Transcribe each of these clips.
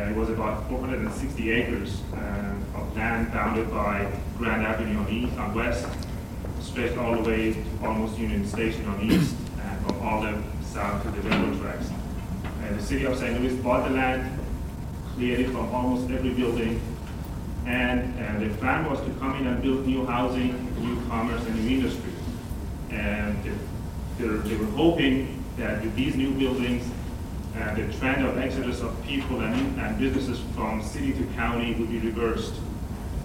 Uh, it was about 460 acres uh, of land bounded by Grand Avenue on east, on west, stretched all the way to almost Union Station on east, and from Olive south to the railroad tracks. Uh, the city of St. Louis bought the land, cleared it from almost every building, and uh, the plan was to come in and build new housing, new commerce, and new industry. And they, they were hoping that with these new buildings, uh, the trend of exodus of people and, and businesses from city to county would be reversed.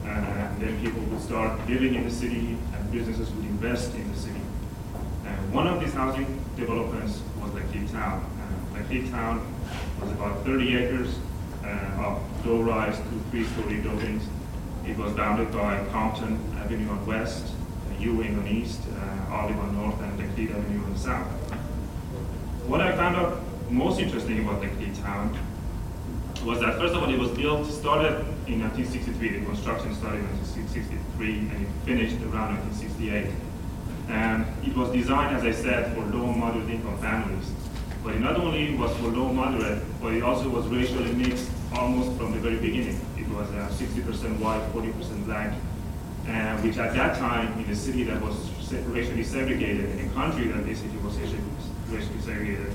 Uh, and then people would start living in the city and businesses would invest in the city. Uh, one of these housing developments was Laclede Town. Uh, Laclede Town was about 30 acres uh, of low-rise to three-story buildings. It was bounded by Compton Avenue on west, Ewing on east, uh, Olive on north, and Lake Avenue on south. What I found out most interesting about the Laclede Town was that first of all, it was built, started in 1963. The construction started in 1963 and it finished around 1968. And it was designed, as I said, for low and moderate income families. But it not only was for low moderate, but it also was racially mixed almost from the very beginning. It was uh, 60% white, 40% black, uh, which at that time in a city that was racially segregated, in a country that basically was racially segregated,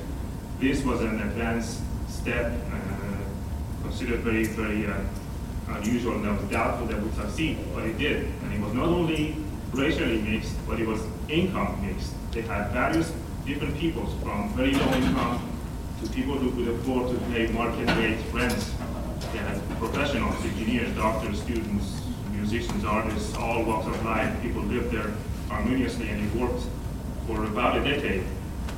this was an advanced step, uh, considered very, very uh, unusual, and I was doubtful that would succeed, but it did. And it was not only racially mixed, but it was income mixed. They had various different peoples, from very low income to people who could afford to pay market rate rents. They had professionals, engineers, doctors, students, musicians, artists, all walks of life. People lived there harmoniously, and it worked for about a decade.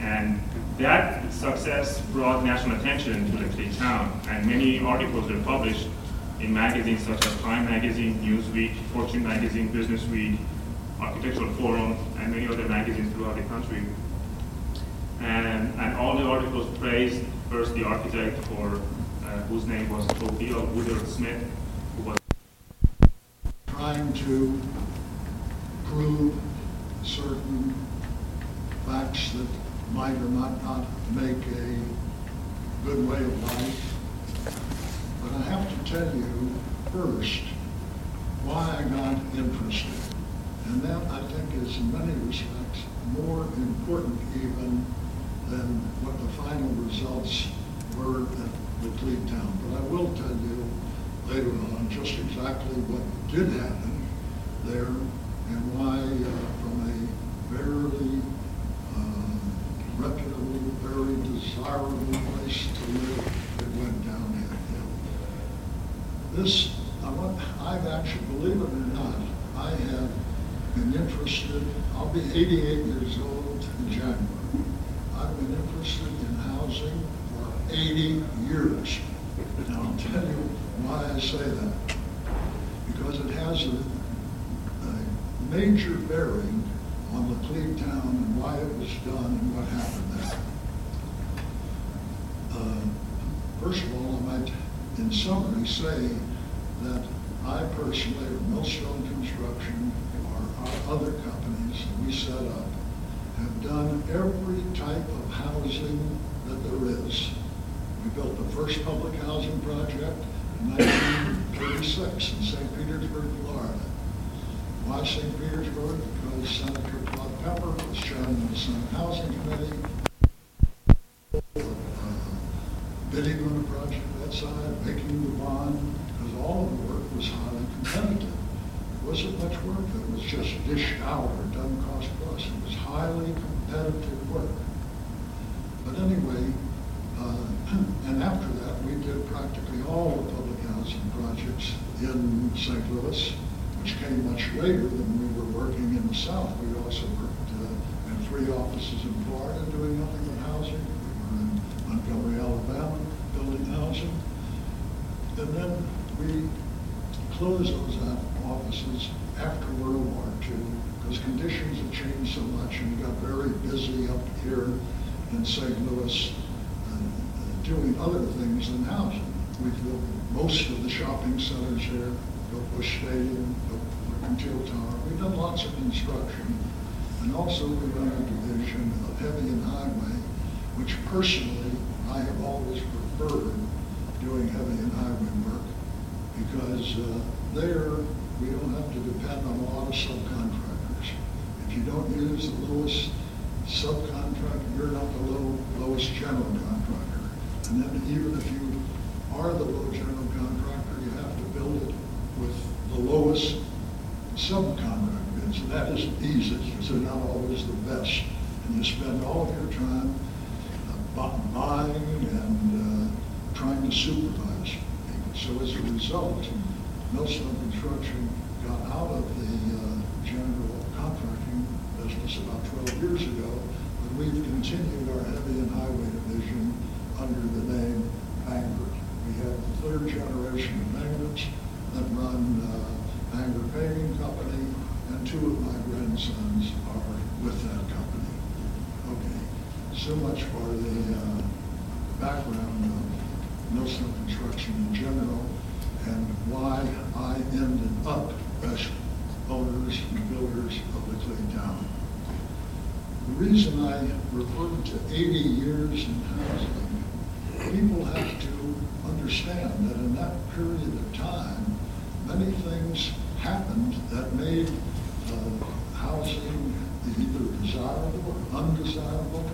And that success brought national attention to the town, and many articles were published in magazines such as Time Magazine, Newsweek, Fortune Magazine, Business Week, Architectural Forum, and many other magazines throughout the country. And, and all the articles praised first the architect for uh, whose name was Chloethiel Woodard Smith, who was trying to prove certain facts that might or might not make a good way of life. But I have to tell you first why I got interested. And that, I think, is in many respects more important even than what the final results were at the Town. But I will tell you later on just exactly what did happen there and why, uh, from a very reputable, very desirable place to live, it went downhill. This, I want, I've actually, believe it or not, I have been interested, I'll be 88 years old in January. I've been interested in housing for 80 years. And I'll tell you why I say that. Because it has a, a major bearing on the Laclede Town and why it was done and what happened there. Uh, first of all, I might, in summary, say that I personally, or Millstone Construction, or our other companies that we set up, have done every type of housing that there is. We built the first public housing project in 1936 in St. Petersburg, Florida. Why St. Petersburg? Because Senator Claude Pepper was chairman of the Senate Housing Committee, bidding on a project that side, making the bond, because all of the work was highly competitive. It wasn't much work it was just dished out or done cost plus. It was highly competitive work. But anyway, uh, and after that, we did practically all the public housing projects in St. Louis which came much later than we were working in the South. We also worked uh, in three offices in Florida doing nothing but housing. We were in Montgomery, Alabama, building housing. And then we closed those offices after World War II because conditions had changed so much and we got very busy up here in St. Louis uh, doing other things than housing. We built most of the shopping centers here built Busch Stadium, built Mercantile Tower. We've done lots of construction. And also we run a division of heavy and highway, which personally I have always preferred doing heavy and highway work because uh, there, we don't have to depend on a lot of subcontractors. If you don't use the lowest subcontractor, you're not the low, lowest general contractor. And then even if you are the low general contractor, you have to build it with the lowest subcontract bids. And that isn't easy, they're not always the best. And you spend all of your time uh, buying and uh, trying to supervise people. So as a result, Millstone Construction got out of the uh, general contracting business about 12 years ago, but we've continued our heavy and highway division under the name Bangor. We have the third generation of Bangors that run uh, Bangor Paving Company, and two of my grandsons are with that company. Okay, so much for the uh, background of Millstone Construction in general and why I ended up as owners and builders of the Laclede Town. The reason I referred to 80 years in housing, people have to understand that in that period of time, many things happened that made uh, housing either desirable or undesirable.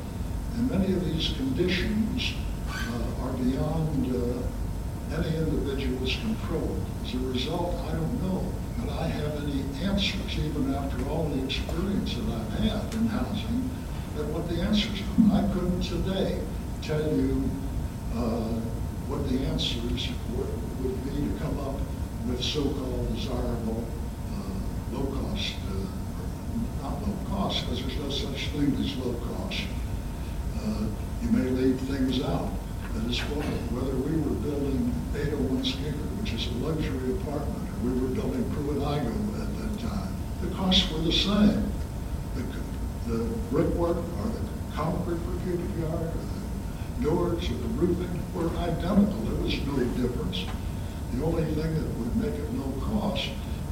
And many of these conditions uh, are beyond uh, any individual's control. As a result, I don't know that I have any answers, even after all the experience that I've had in housing, that what the answers are. I couldn't today tell you uh, what the answers would, would be to come up with so-called desirable, uh, low-cost, uh, not low cost, because there's no such thing as low cost. Uh, You may leave things out, that is why, whether we were building 801 Skinker, which is a luxury apartment, or we were building Pruitt-Igoe at that time, the costs were the same. The the brickwork, or the concrete per cubic yard, or the doors, or the roofing were identical, there was no difference. The only thing that would make it low cost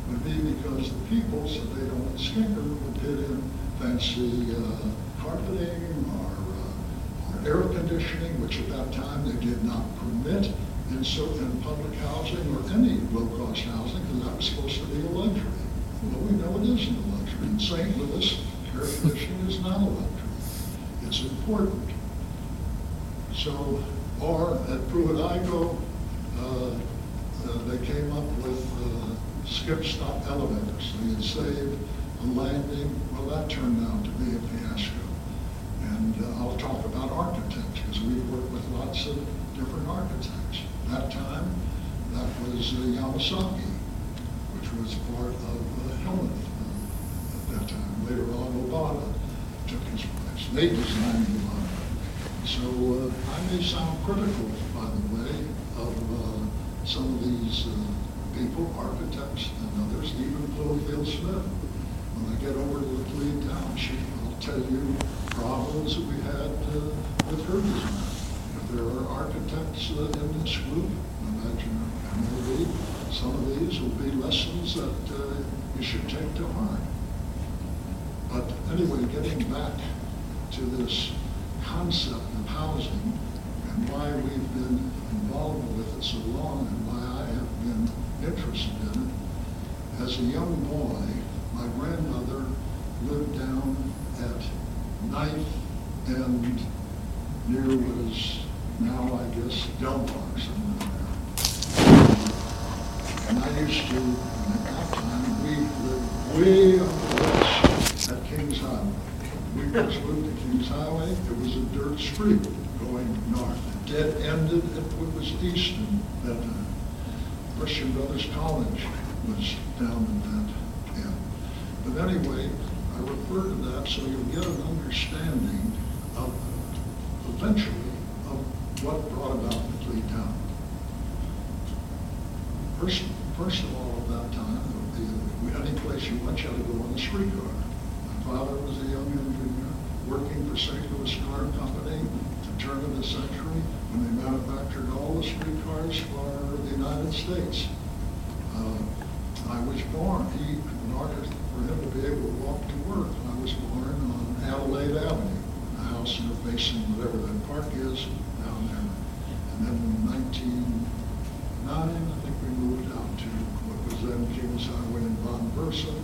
would be because the people, so they don't skinker, would put in fancy uh, carpeting or uh, or air conditioning, which at that time they did not permit in so, in public housing or any low-cost housing, because that was supposed to be a luxury. Well, we know it isn't a luxury. In St. Louis, air conditioning is not a luxury. It's important. So, or at Pruitt-Igoe, uh, uh, they came up with uh, skip-stop elevators. They had saved a landing. Well, that turned out to be a fiasco. And uh, I'll talk about architects, because we've worked with lots of different architects. That time, that was uh, Yamasaki, which was part of uh, Hellmuth uh, at that time. Later on, Obata took his place. They designed Obata. So uh, I may sound critical, by the way, of some of these uh, people, architects and others, even Chloethiel Smith. When I get over to the Cleve Township, I'll tell you problems that we had uh, with her design. If there are architects uh, in this group, imagine be, some of these will be lessons that uh, you should take to heart. But anyway, getting back to this concept of housing and why we've been involved with it so long and why I have been interested in it. As a young boy, my grandmother lived down at Ninth and near what is now, I guess, Delmar somewhere there. And I used to, at that time, we lived way up west at Kings Highway. We first moved to Kings Highway, it was a dirt street going north. It dead ended at what was Easton that time. Uh, Christian Brothers College was down at that end. But anyway, I refer to that so you'll get an understanding of, eventually, of what brought about the Laclede Town. First, first of all, at that time, the, any place you went, you had to go on the streetcar. My father was a young engineer working for St. Louis Car Company turn of the century when they manufactured all the streetcars for the United States. Uh, I was born, he, in order for him to be able to walk to work, I was born on Adelaide Avenue, a house near facing whatever that park is down there. And then in 1909, I think we moved out to what was then James Highway in Von Versen,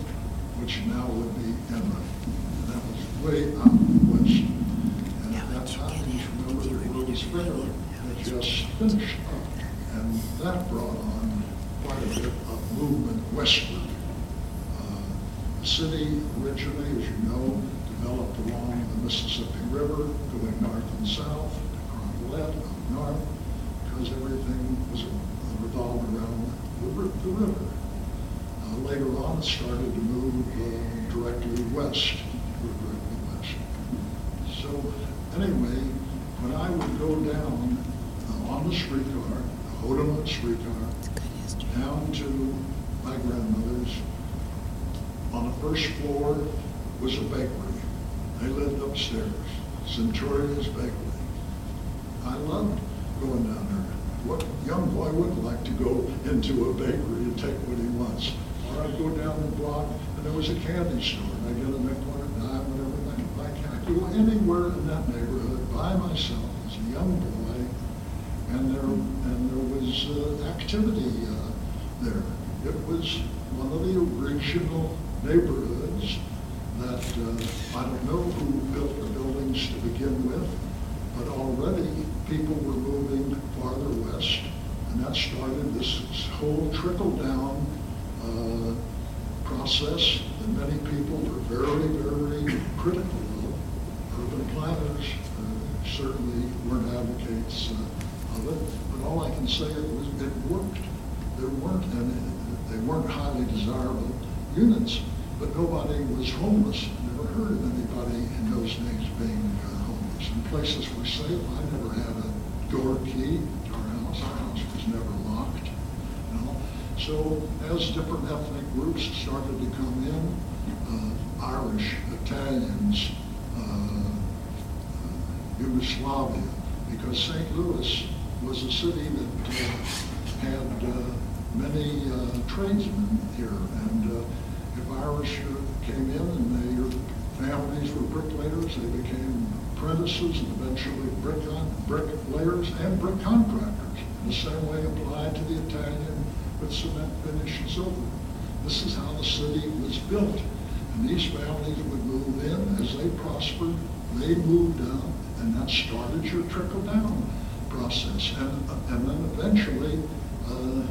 which now would be Enright. And that was way out Rose just. And that brought on quite a bit of movement westward. Uh, The city originally, as you know, developed along the Mississippi River, going north and south, to Cronquet, up north, because everything was revolved around the the river. Uh, Later on, it started to move uh, directly west, directly west. So anyway, I would go down uh, on the streetcar, the Hodiamont streetcar, down to my grandmother's, on the first floor was a bakery. They lived upstairs, Centuria's Bakery. I loved going down there. What young boy wouldn't like to go into a bakery and take what he wants? Or I'd go down the block and there was a candy store and I'd get a nickel or a dime, whatever I could go anywhere in that neighborhood by myself as a young boy. And there, and there was uh, activity uh, there. It was one of the original neighborhoods that, uh, I don't know who built the buildings to begin with, but already people were moving farther west, and that started this whole trickle-down uh, process that many people were very, very critical of. Urban planners uh, certainly weren't advocates uh, of it, but all I can say it was, it worked. There weren't any, they weren't highly desirable units, but nobody was homeless. Never heard of anybody in those days being uh, homeless. And places were safe. I never had a door key to our house. Our house was never locked. You know? So as different ethnic groups started to come in, uh, Irish, Italians, uh, Yugoslavia, because St. Louis was a city that uh, had uh, many uh, tradesmen here. And uh, if Irish uh, came in and their families were bricklayers, they became apprentices and eventually brick bricklayers and brick contractors. The same way applied to the Italian with cement finish and so forth. This is how the city was built. And these families would move in as they prospered, they moved down, and that started your trickle-down process. And, and then eventually, uh,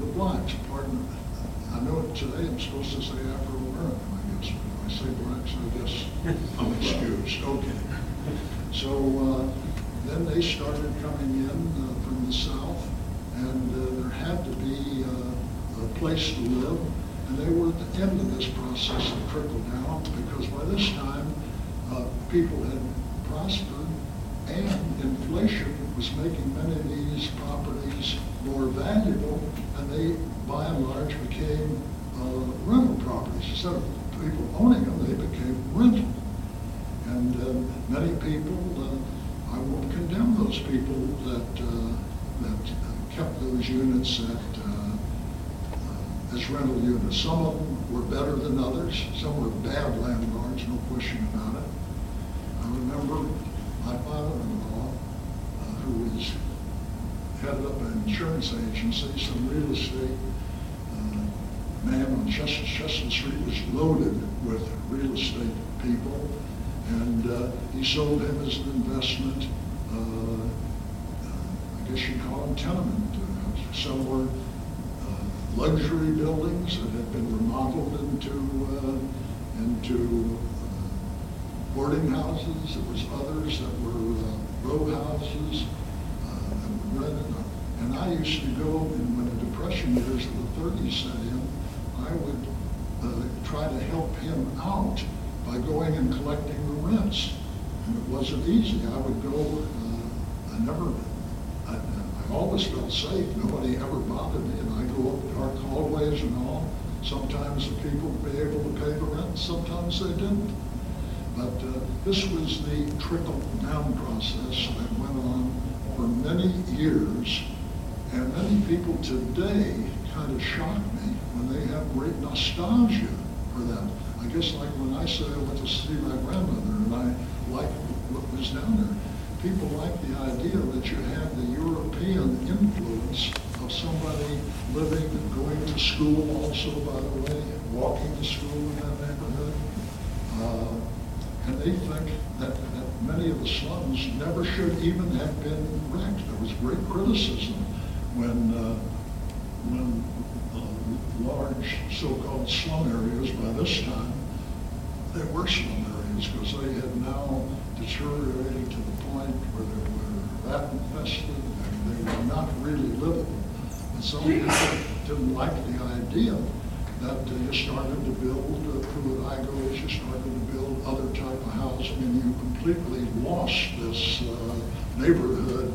the blacks, pardon, I know today I'm supposed to say Afro-American, I guess, I say blacks, I guess I'm excused, okay. So, uh, then they started coming in uh, from the south, and uh, there had to be uh, a place to live, and they were at the end of this process of trickle down, because by this time, uh, people had prospered, and inflation was making many of these properties more valuable, and they, by and large, became uh, rental properties. Instead of people owning them, they became rental. And um, many people, uh, I won't condemn those people that, uh, that uh, kept those units at, uh, as rental units. Some of them were better than others, some were bad landlords, no question about it. Remember my father-in-law, uh, who was headed up an insurance agency, some real estate uh, man on Chestnut, Chestnut Street was loaded with real estate people, and uh, he sold him as an investment, uh, I guess you'd call them tenement. Uh, Some were uh, luxury buildings that had been remodeled into, uh, into boarding houses. There was others that were uh, row houses uh. And I used to go, and when the Depression years of the thirties set in, I would uh, try to help him out by going and collecting the rents. And it wasn't easy. I would go, uh, I never, I, I always felt safe. Nobody ever bothered me. And I'd go up dark hallways and all. Sometimes the people would be able to pay the rent, sometimes they didn't. But uh, this was the trickle-down process that went on for many years. And many people today kind of shock me when they have great nostalgia for that. I guess like when I said I went to see my grandmother and I liked what was down there. People like the idea that you had the European influence of somebody living and going to school also, by the way, walking to school in that neighborhood. And they think that, that many of the slums never should even have been wrecked. There was great criticism when, uh, when uh, large so-called slum areas, by this time, they were slum areas because they had now deteriorated to the point where they were rat infested and they were not really livable. And some people didn't like the idea that you started to build uh, Pruitt-Igos, you started to build other type of housing, and you completely lost this uh, neighborhood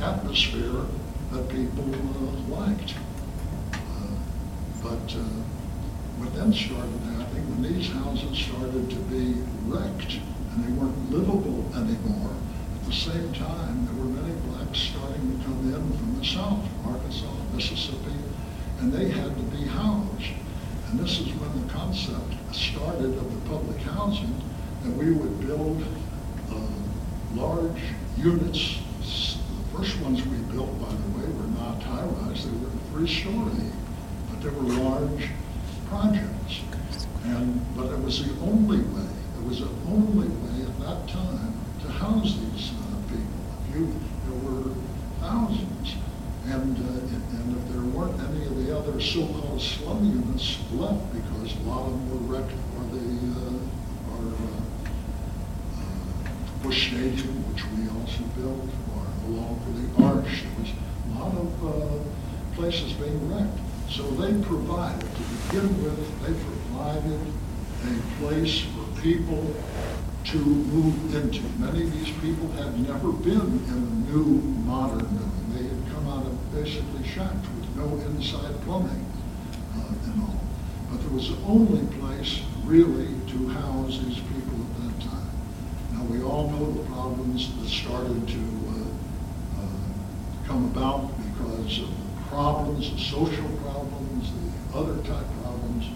uh, atmosphere that people liked. But what then started happening, when these houses started to be wrecked and they weren't livable anymore, at the same time, there were many blacks starting to come in from the south, Arkansas, Mississippi, and they had to be housed. And this is when the concept started of the public housing, that we would build uh, large units. The first ones we built, by the way, were not high-rise, they were three-story, but they were large projects. And, but it was the only way, it was the only way at that time to house these uh, people. If you, there were thousands. And, uh, and if there weren't any of the other so-called slum units left, because a lot of them were wrecked for the, uh, our, uh, uh, Busch Stadium, which we also built, or along for the Arch, there was a lot of, uh, places being wrecked. So they provided, to begin with, they provided a place for people to move into. Many of these people had never been in a new, modern building. They had come out of basically shacks with no inside plumbing uh, and all. But there was the only place really to house these people at that time. Now, we all know the problems that started to uh, uh, come about because of the problems, the social problems, the other type problems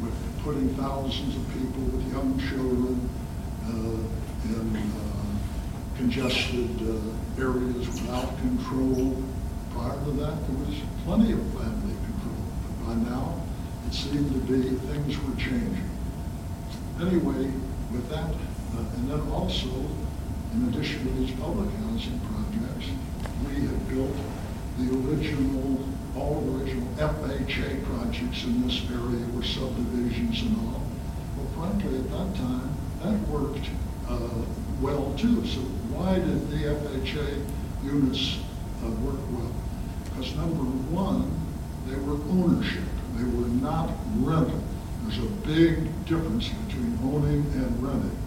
with putting thousands of people with young children uh, in uh, congested uh, areas without control. Prior to that, there was plenty of family control, but by now, it seemed to be things were changing. Anyway, with that, uh, and then also, in addition to these public housing projects, we had built the original, all original FHA projects in this area were subdivisions and all. Well, frankly, at that time, that worked uh, well too. So why did the FHA units uh, work well? Because number one, they were ownership. They were not rental. There's a big difference between owning and renting.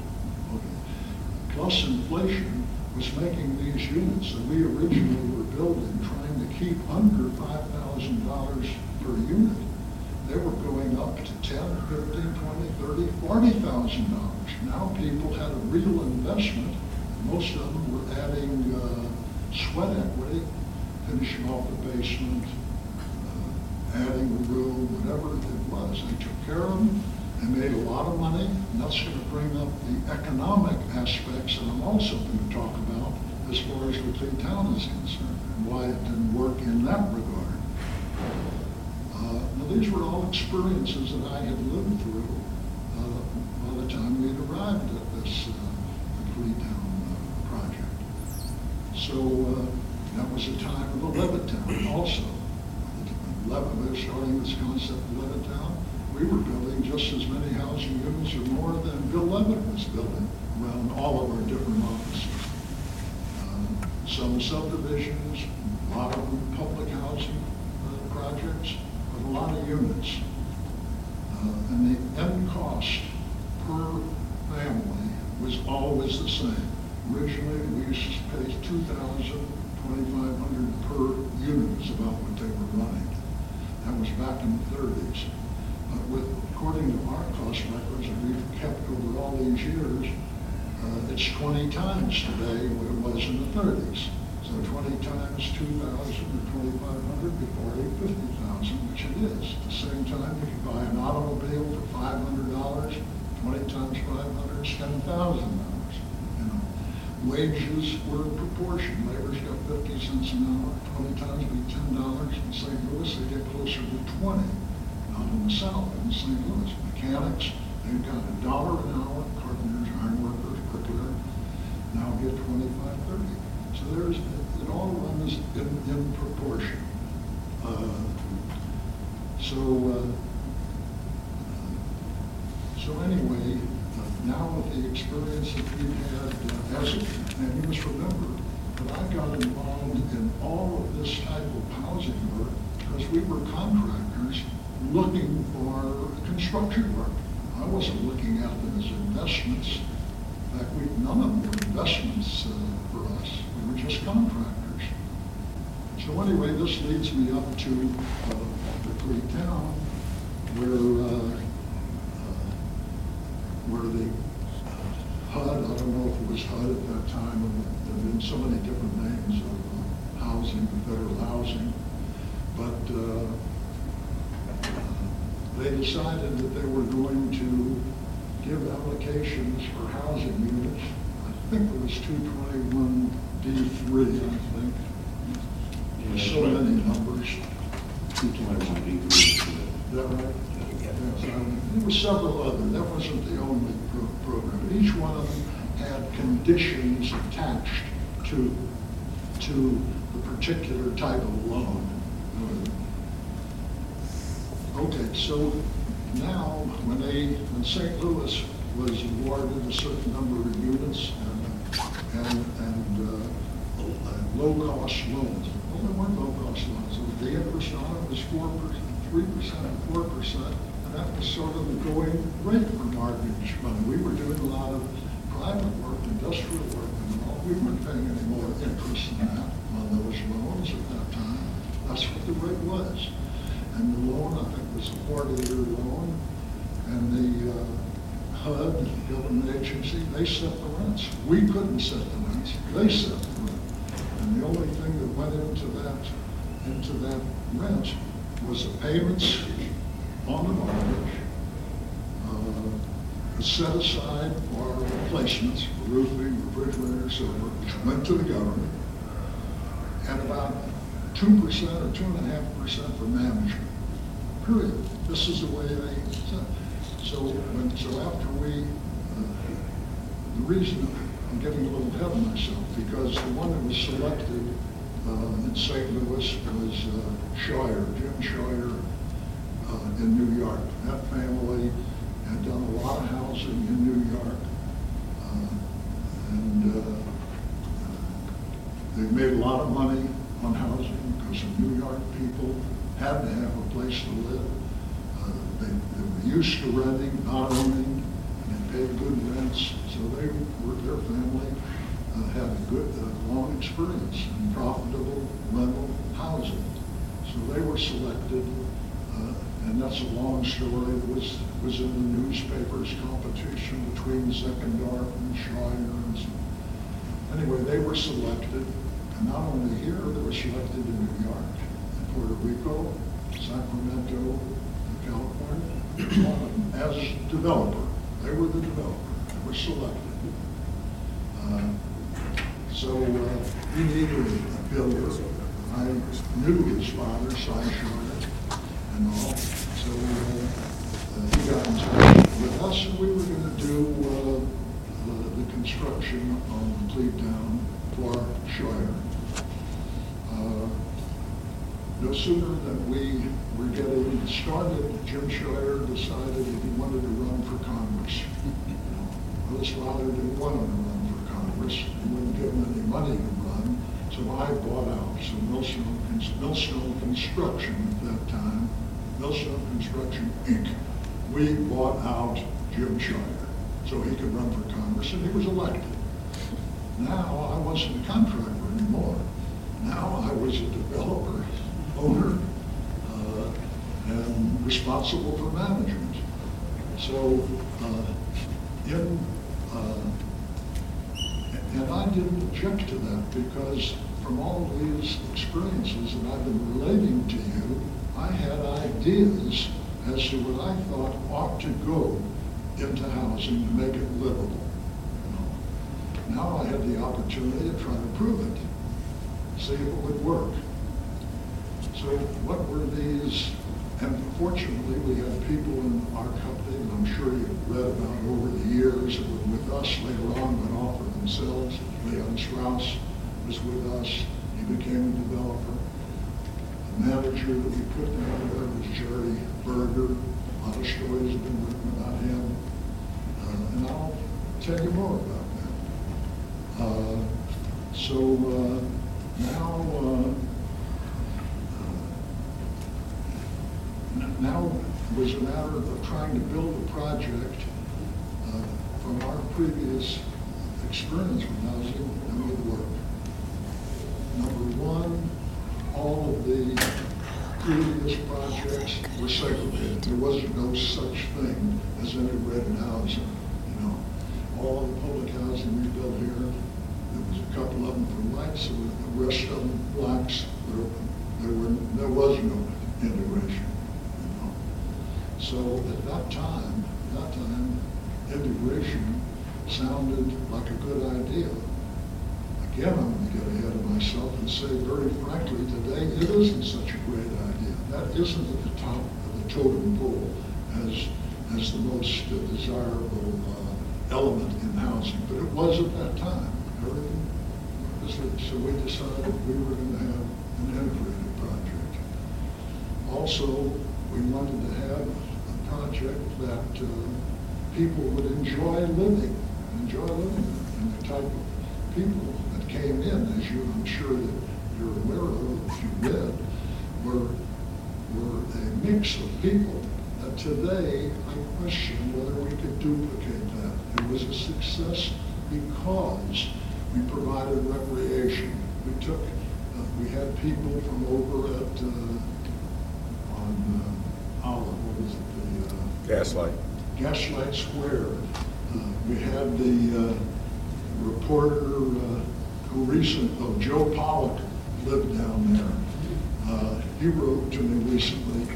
Okay. Plus inflation was making these units that we originally were building, trying to keep under five thousand dollars per unit. They were going up to ten, fifteen, twenty, thirty, forty thousand dollars. Now people had a real investment. Most of them were adding uh, sweat equity, finishing off the basement, uh, adding a room, whatever it was. They took care of them and made a lot of money. And that's going to bring up the economic aspects that I'm also going to talk about as far as the Town is concerned and why it didn't work in that regard. Uh, Now, these were all experiences that I had lived through uh, by the time we'd arrived at this uh. So uh, that was the time of the Levittown also. Levitt, we were starting this concept of Levittown. We were building just as many housing units or more than Bill Levitt was building around all of our different offices. Uh, Some subdivisions, a lot of them public housing uh, projects, but a lot of units. Uh, And the end cost per family was always the same. Originally, we used to pay two thousand, twenty-five hundred per unit is about what they were running. That was back in the thirties. But with, according to our cost records that we've kept over all these years, uh, it's twenty times today what it was in the thirties. So twenty times two thousand or twenty-five hundred, be fifty thousand, which it is. At the same time, if you buy an automobile for five hundred dollars, twenty times five hundred is ten thousand. Wages were in proportion. Labor's got fifty cents an hour, twenty times be ten dollars. In St. Louis, they get closer to twenty, not in the south, in St. Louis. Mechanics, they've got a dollar an hour, carpenters, ironworkers, bricklayer, now get twenty-five, thirty. So there's, it all runs in, in proportion. Uh, So, uh, so anyway, now with the experience that we've had uh, as, and you must remember that I got involved in all of this type of housing work because we were contractors looking for construction work. I wasn't looking at them as investments. In fact, we, none of them were investments uh, for us. We were just contractors. So anyway, this leads me up to uh, the Laclede Town, where, uh, where the uh, HUD, I don't know if it was HUD at that time, there have been so many different names of uh, housing, federal housing, but uh, they decided that they were going to give allocations for housing units. I think it was two twenty-one D three, I think. There's so many numbers. Two twenty-one D three. Is that right? There were several other, that wasn't the only pro- program. Each one of them had conditions attached to, to the particular type of loan. Okay, so now, when they, when St. Louis was awarded a certain number of units and, and, and uh, uh, low-cost loans, well, they weren't low-cost loans, the interest on it was four percent, three percent, four percent, that was sort of the going rate for mortgage money. We were doing a lot of private work, industrial work, and all, we weren't paying any more interest than that on those loans at that time. That's what the rate was. And the loan, I think, was a forty-year loan, and the uh, HUD, government agency, they set the rents. We couldn't set the rents, they set the rent. And the only thing that went into that, into that rent was the payments on the mortgage, uh, set aside for replacements, for roofing, refrigerator, silver, which went to the government, and about two percent or two and a half percent for management. Period. This is the way they said. So, when, so after we, uh, the reason I'm getting a little ahead of myself, because the one that was selected uh, in St. Louis was uh, Scheuer, Jim Scheuer uh, in New York. That family had done a lot of housing in New York. Uh, And uh, they made a lot of money on housing because the New York people had to have a place to live. Uh, They, they were used to renting, not owning, and they paid good rents. So they were, their family uh, had a good, uh, long experience in profitable rental housing. So they were selected, uh, and that's a long story. It was, was in the newspapers, competition between Zeckendorf and Scheuer and so. Anyway, they were selected, and not only here, they were selected in New York, in Puerto Rico, Sacramento, and California, as developer. They were the developer, they were selected. Uh, So uh, he needed a builder. I knew his father, Cy Shorter, and all, so uh, uh, he got in touch with us, and we were gonna do uh, the the construction on the Laclede Town for Scheuer. Uh, No sooner than we were getting started, Jim Scheuer decided that he wanted to run for Congress. Well, his father didn't want him to run for Congress, he wouldn't give him any money to run, so I bought out, so Millstone, Millstone Construction at that time, Millstone Construction, Inc., we bought out Jim Scheuer, so he could run for Congress, and he was elected. Now, I wasn't a contractor anymore. Now, I was a developer, owner, uh, and responsible for management. So, uh, in, uh, and I didn't object to that because from all these experiences that I've been relating to you, I had ideas as to what I thought ought to go into housing to make it livable. you know. now I had the opportunity to try to prove it, see if it would work. So what were these, and fortunately, we had people in our company, and I'm sure you've read about over the years, that were with us later on, went off for themselves. Leon Strauss was with us, he became a developer. The manager that we put down there was Jerry Berger, a lot of stories have been written about him. Uh, And I'll tell you more about that. Uh, So uh, now, uh, uh, now it was a matter of trying to build a project from our previous experience with housing and with work. Number one, all of the previous projects were segregated. There was no such thing as integrated housing, you know. All the public housing we built here, there was a couple of them for whites, was the rest of them blacks. There, there were, there was no integration, you know. So at that time, that time, integration sounded like a good idea. Again, I'm going to get ahead of myself and say very frankly, today, it isn't such a great idea. That isn't at the top of the totem pole as, as the most desirable uh, element in housing, but it was at that time. So we decided we were going to have an integrated project. Also, we wanted to have a project that uh, people would enjoy living, enjoy living in, and the type of people that came in, as you, I'm sure that you're aware of, if you read, were, were a mix of people that today I question whether we could duplicate that. It was a success because we provided recreation. We took, uh, we had people from over at, uh, on uh, Olive, what is it, the, uh, Gaslight. Gaslight Square. Uh, We had the uh, reporter uh, who recent, oh, Joe Pollack lived down there. He wrote to me recently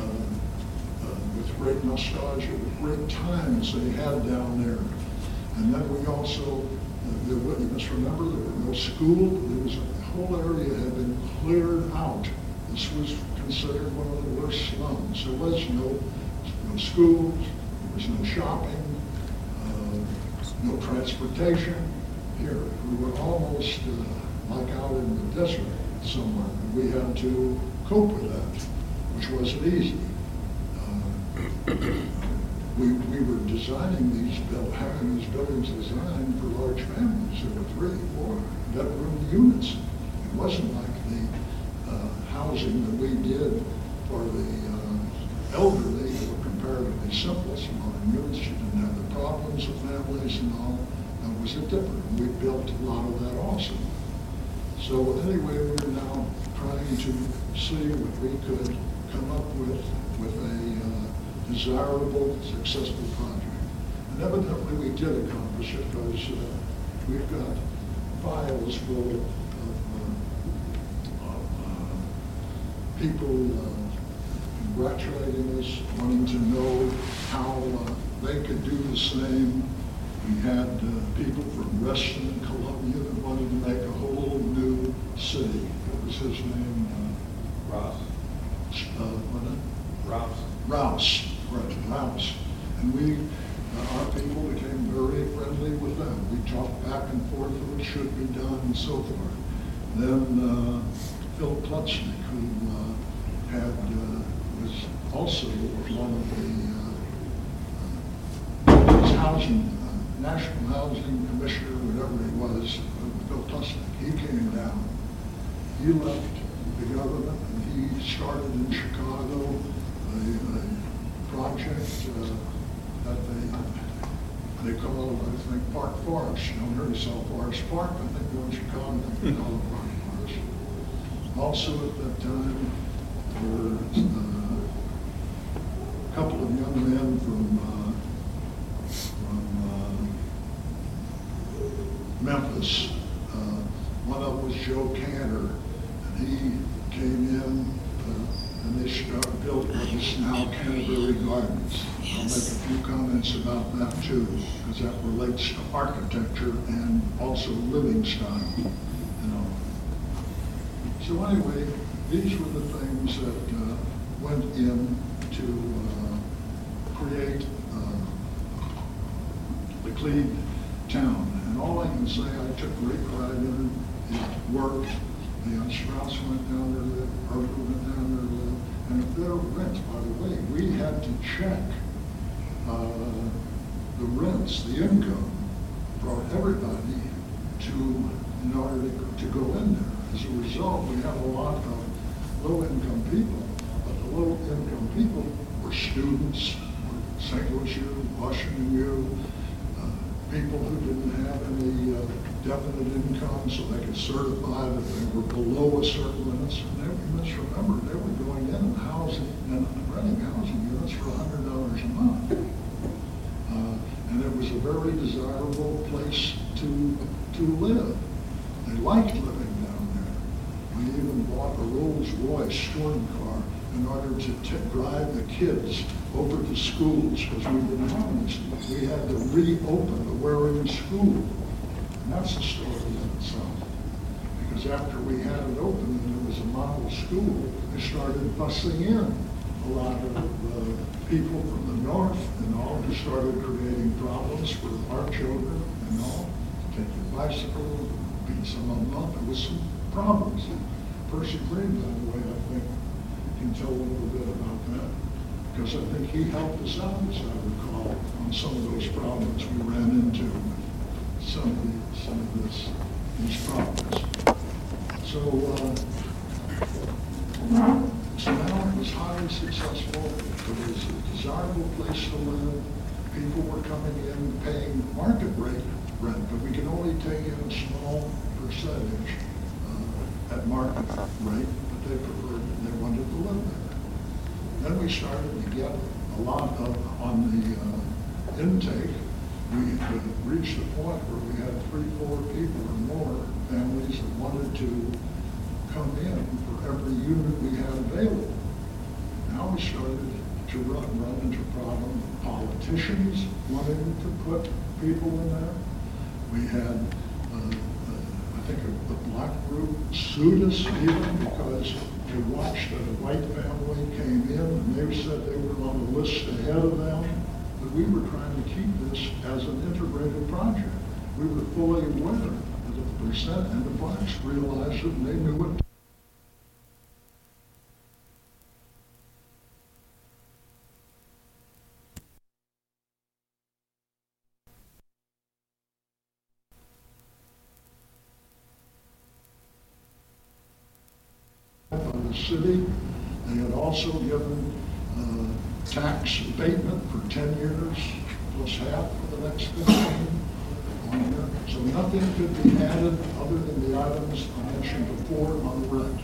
uh, uh, with great nostalgia, with great times they had down there. And then we also, uh, you must remember, there were no school, there was, the whole area had been cleared out. This was considered one of the worst slums. There was no, no schools, there was no shopping, uh, no transportation. Here, we were almost uh, like out in the desert somewhere. We had to cope with that, which wasn't easy. Uh, We, we were designing these, buil- having these buildings designed for large families. There were three, four bedroom units. It wasn't like the uh, housing that we did for the uh, elderly, that were comparatively simple, smaller units. You didn't have the problems of families and all. That was it different. We built a lot of that also. So anyway, we're now trying to see what we could come up with, with a uh, desirable, successful project. And evidently, we did accomplish it because uh, we've got files full of, uh, of uh, people uh, congratulating us, wanting to know how uh, they could do the same. We had people from Reston and Columbia that wanted to make a whole new. What was his name? Uh, Ross, uh, what, uh, Ross. Rouse, right, Rouse. And we, uh, our people became very friendly with them. We talked back and forth what should be done and so forth. Then uh, Phil Klutznick, who uh, had, uh, was also one of the, uh, uh, housing, National Housing Commissioner, whatever he was, Phil Klutznick, he came down. He left the government and he started in Chicago a, a project uh, that they, they call, I think, Park Forest. You they sell Forest Park, I think in Chicago, they call it Park Forest. Also at that time, were uh, a couple of young men from, uh, from uh, Memphis. Uh, One of them was Joe Cantor, he came in uh, and they start, built what is now Canterbury Gardens. I'll make a few comments about that too, because that relates to architecture and also living style, you know. So anyway, these were the things that uh, went in to uh, create uh, the Laclede town. And all I can say, I took great pride in it. It worked. The Strauss went down there, lived, Harvard went down there, lived. And if their rent, by the way, we had to check uh, the rents, the income for everybody to, in order to, to go in there. As a result, we have a lot of low-income people, but the low-income people were students, were St. Louis U, Washington U, uh, people who didn't have any uh, definite income, so they could certify that they were below a certain limit. And they, you remember, they were going in and housing, and renting housing units for a hundred dollars a month. Uh, And it was a very desirable place to, to live. They liked living down there. We even bought a Rolls Royce touring car in order to t- drive the kids over to schools because we didn't have any. We had to reopen the Waring School. And that's a story in itself. Because after we had it open and it was a model school, they started busing in a lot of uh, people from the north and all who started creating problems for our children and all. Take your bicycle, beat some of them up. There was some problems. Percy Green, by the way, I think, can tell a little bit about that. Because I think he helped us out, as I recall, on some of those problems we ran into some of the, some of this, these problems. So, uh, now was highly successful. It was a desirable place to live. People were coming in paying market rate rent, but we can only take in a small percentage uh, at market rate, but they preferred, they wanted to live there. Then we started to get a lot of, on the uh, intake, we reached the point where we had three, four people or more families that wanted to come in for every unit we had available. Now we started to run, run into problem, politicians wanting to put people in there. We had, uh, uh, I think, a, a black group sued us even because they watched a white family came in and they said they were on the list ahead of them. We were trying to keep this as an integrated project. We were fully aware that the percent and the blacks realized it and they knew it. by the city. They had also given uh, tax abatement for 10 years, plus half for the next 15 on there. So nothing could be added other than the items I mentioned before on the rent.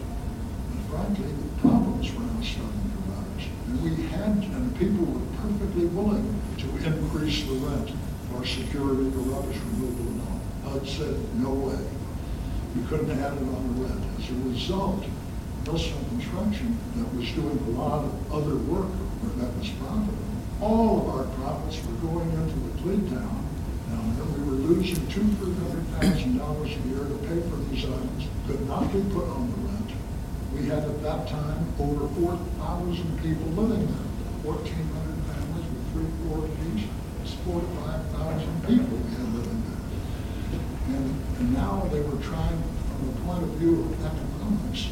Problems were now starting to rise. And we had, and people were perfectly willing to increase the rent for security, for rubbish removal and all. HUD said, no way. We couldn't add it on the rent. As a result, Millstone Construction, that was doing a lot of other work that was profitable, all of our profits were going into Laclede Town. Now, we were losing two, hundred thousand dollars a year to pay for these items, could not be put on the. We had at that time over four thousand people living there, fourteen hundred families with three floors each. It's four to five thousand people we had living there. And, and now they were trying, from the point of view of economics,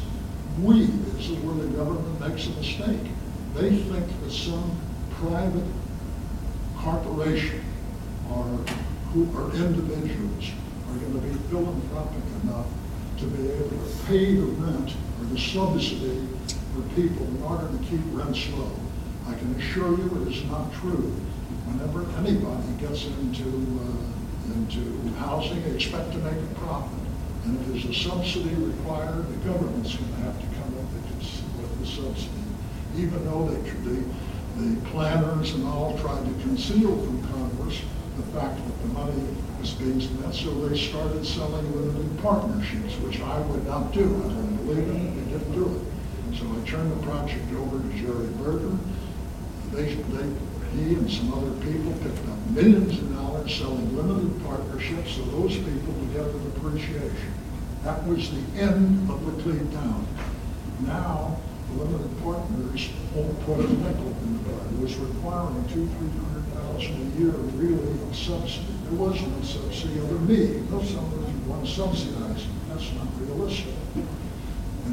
we, this is where the government makes a mistake. They think that some private corporation or who are individuals are going to be philanthropic enough to be able to pay the rent or the subsidy for people in order to keep rents low. I can assure you it is not true. Whenever anybody gets into, uh, into housing, they expect to make a profit. And if there's a subsidy required, the government's going to have to come up with the subsidy. Even though they, the, the planners and all tried to conceal from Congress the fact that the money was being spent, so they started selling limited partnerships, which I would not do. Believe in it, they didn't do it. So I turned the project over to Jerry Berger. They, they, he and some other people picked up millions of dollars selling limited partnerships, so those people would get the depreciation. That was the end of Laclede Town. Now, the limited partners won't put a nickel in the bar. It was requiring two, three hundred thousand a year really of subsidy. There was no subsidy over me. No, somebody want to subsidize it. That's not realistic.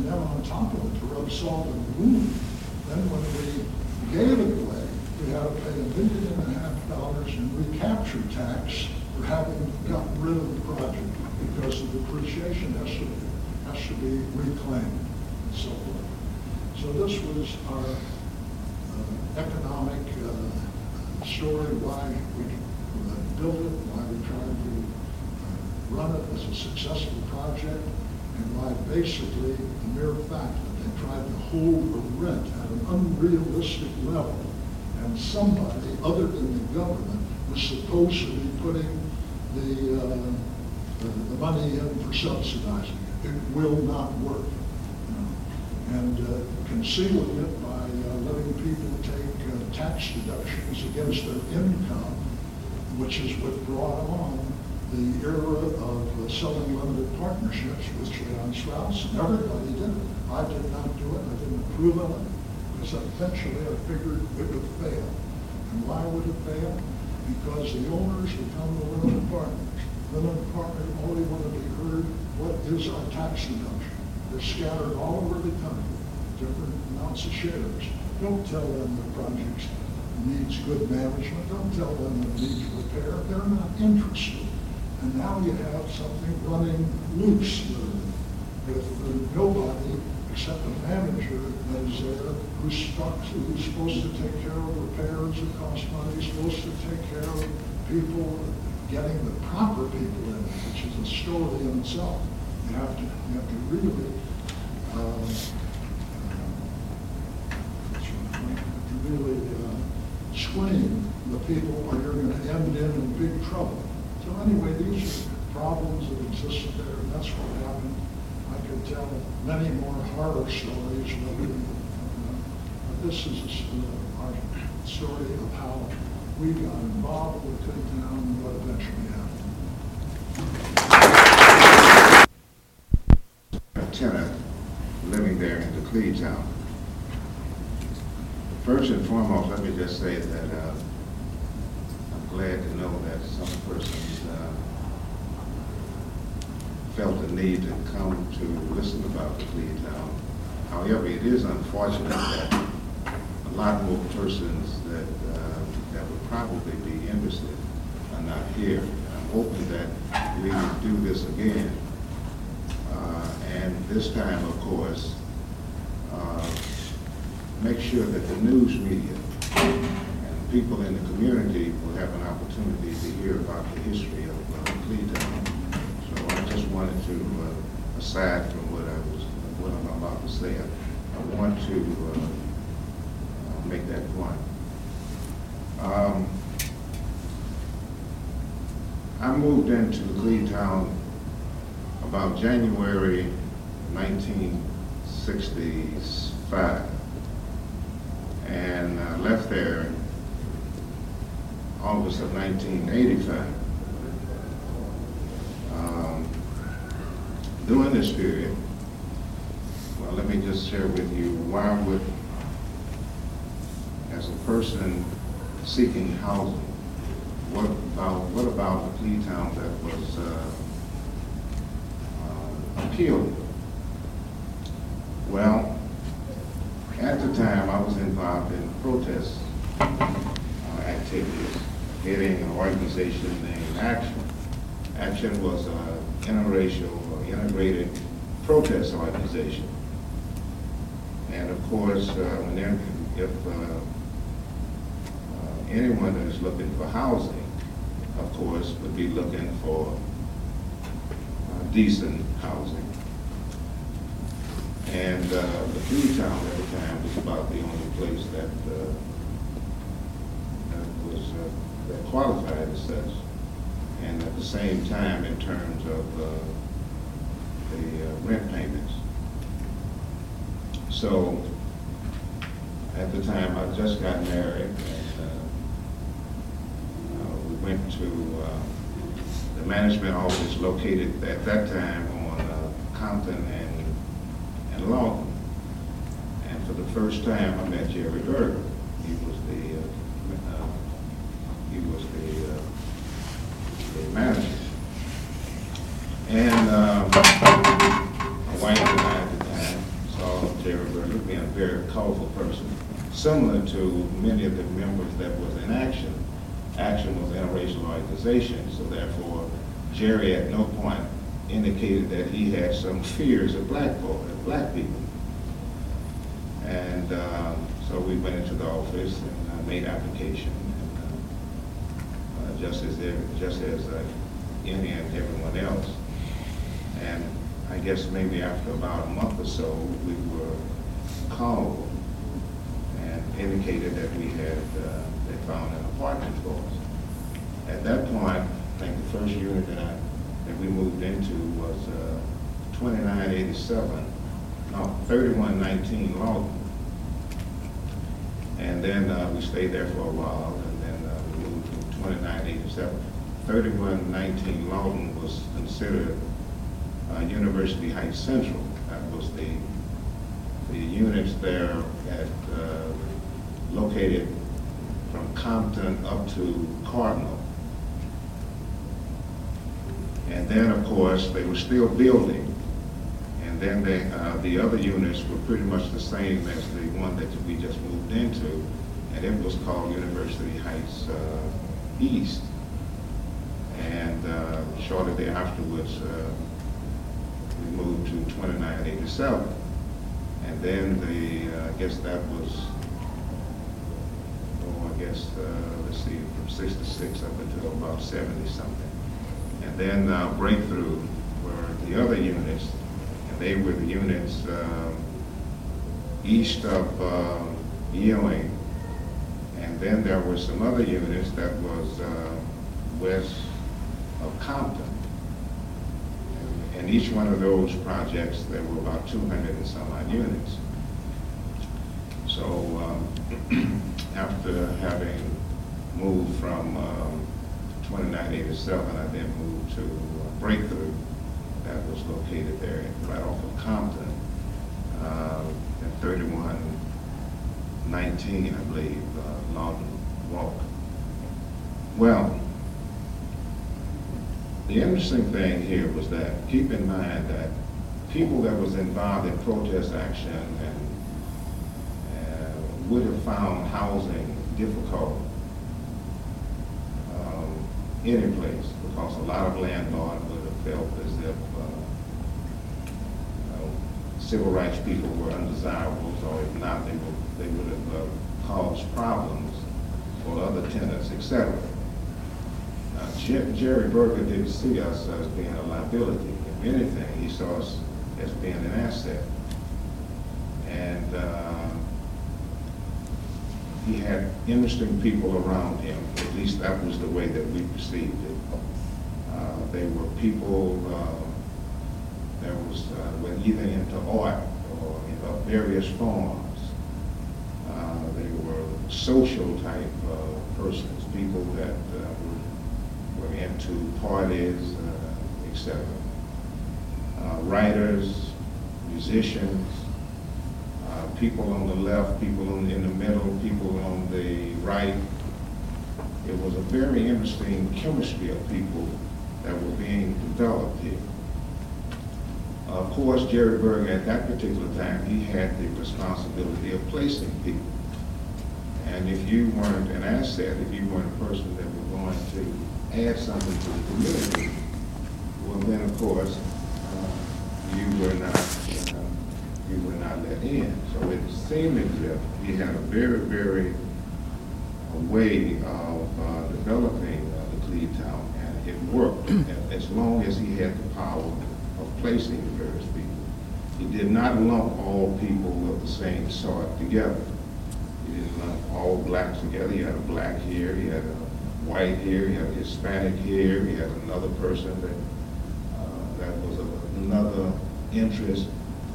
Then on top of it, to rub salt in the wound, then when we gave it away, we had to pay a million and a half dollars in recapture tax for having gotten rid of the project because the depreciation has to, has to be reclaimed and so forth. So this was our uh, economic uh, story, why we built it, why we tried to uh, run it as a successful project, and why basically the mere fact that they tried to hold the rent at an unrealistic level, and somebody other than the government was supposed to be putting the, uh, the the money in for subsidizing it. It will not work. you know. And uh, concealing it by uh, letting people take uh, tax deductions against their income, which is what brought on the era of selling limited partnerships with Leon Strauss. And everybody did it. I did not do it. I didn't approve of it because eventually I figured it would fail. And why would it fail? Because the owners become the limited partners. Limited partners only want to be heard, what is our tax deduction? They're scattered all over the country, different amounts of shares. Don't tell them the project needs good management. Don't tell them it needs repair. They're not interested. And now you have something running loose with uh, nobody except the manager that is there who's stuck, who's supposed to take care of repairs that cost money, supposed to take care of people, getting the proper people in, which is a story in itself. You have to, you have to really, um, to really uh, screen the people or you're going to end in big trouble. So anyway, these are problems that existed there, and that's what happened. I could tell many more horror stories, but, this is uh, our story of how we got involved with Clinton and what eventually happened. a living there in Laclede Town. First and foremost, let me just say that uh, glad to know that some persons uh, felt the need to come to listen about Laclede Town. However, it is unfortunate that a lot more persons that, uh, that would probably be interested are not here. I'm hoping that we will do this again. Uh, And this time, of course, uh, make sure that the news media people in the community will have an opportunity to hear about the history of uh. So I just wanted to, uh, aside from what I was, what I'm about to say, I want to uh, make that point. Um, I moved into Laclede Town about January 1965. And left there August of 1985. Um, During this period, well, let me just share with you why would, as a person seeking housing, what about, what about Laclede Town that was uh, uh, appealed? Well, at the time, I was involved in protest uh, activities, heading an organization named Action. Action was an interracial or integrated protest organization. And of course, uh, if uh, uh, anyone is looking for housing, of course, would be looking for uh, decent housing. And uh, the food town at the time was about the only place that, uh, that was, that qualified as such. And at the same time, in terms of uh, the uh, rent payments. So, at the time, I just got married, and uh, uh, we went to uh, the management office located at that time on Compton and, and Lawton. And for the first time, I met Jerry Berger. He was the, he was the, uh, the manager. And um, my wife and I at the time saw Jerry Berger being a very colorful person, similar to many of the members that was in Action. Action was an interracial organization, so therefore Jerry at no point indicated that he had some fears of black folk, of black people. And um, so we went into the office and uh, made application. Just as, just as uh, any and everyone else. And I guess maybe after about a month or so, we were called and indicated that we had, uh, they found an apartment for us. At that point, I think the first unit that I, that we moved into was uh, 2987, no, 3119 Lawton. And then uh, we stayed there for a while, 29 3119 Lawton was considered uh, University Heights Central. That was the the units there at uh, located from Compton up to Cardinal. And then, of course, they were still building. And then they, uh, the other units were pretty much the same as the one that we just moved into, and it was called University Heights uh, East. And uh, shortly thereafterwards, uh, we moved to 2987. And then the, uh, I guess that was, oh, I guess, uh, let's see, from 66 up until about 70 something. And then uh, Breakthrough were the other units, and they were the units um, east of um, Ewing. And then there were some other units that was uh, west of Compton. And- And each one of those projects, there were about 200 and some odd units. So um, after having moved from um, 2987, I then moved to uh, Breakthrough that was located there right off of Compton, uh, at 3119, I believe, uh, Lawton Walk. Well, the interesting thing here was that, keep in mind that people that was involved in protest action and uh, would have found housing difficult um, any place, because a lot of landlords would have felt as if uh, uh, civil rights people were undesirables, or if not, they would, they would have caused problems for other tenants, etc. Uh, Jerry Berger didn't see us as being a liability. If anything, he saw us as being an asset. And uh, he had interesting people around him, at least that was the way that we perceived it. Uh, They were people, uh, that was, uh, were either into art or in uh, various forms. They were social type uh, persons, people that uh, were, into parties, uh, et cetera. Uh, Writers, musicians, uh, people on the left, people in the middle, people on the right. It was a very interesting chemistry of people that were being developed here. Of course, Jerry Berg, at that particular time, he had the responsibility of placing people. And if you weren't an asset, if you weren't a person that was going to add something to the community, well, then, of course, uh, you were not, uh, you were not let in. So it seemed as if he had a very, very uh, way of uh, developing uh, Laclede Town, and it worked as long as he had the power placing the various people. He did not lump all people of the same sort together. He didn't lump all blacks together. He had a black here, he had a white here, he had a Hispanic here, he had another person that, uh, that was of another interest.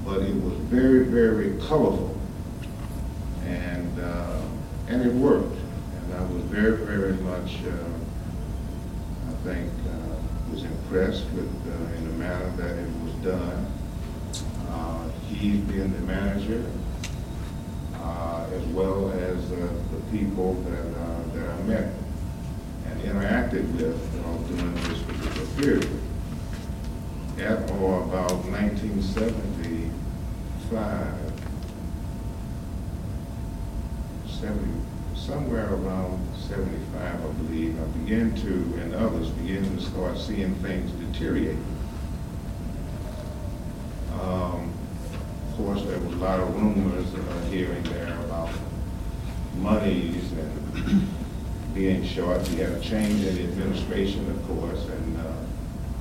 but it was very, very colorful. And, uh, and it worked. And I was very, very much, uh, I think, uh, was impressed with, uh, in the manner that it done. Uh, He being the manager, uh, as well as the people that, uh, that I met and interacted with during this particular period. At or about nineteen seventy-five, seventy, somewhere around seventy-five, I believe, I began to, and others began to start seeing things deteriorate. Um, Of course, there was a lot of rumors uh, here and there about monies and being short. We had a change in the administration, of course, and uh,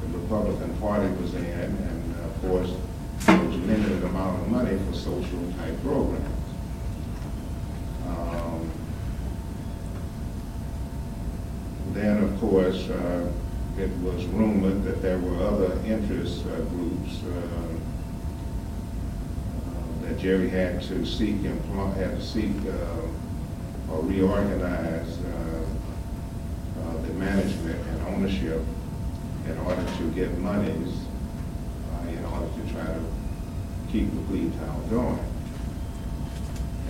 the Republican Party was in, and uh, of course, there was a limited amount of money for social type programs. Um, Then, of course, uh, it was rumored that there were other interest uh, groups uh, that Jerry had to seek, employ- had to seek uh, or reorganize uh, uh, the management and ownership in order to get monies, uh, in order to try to keep Laclede Town going.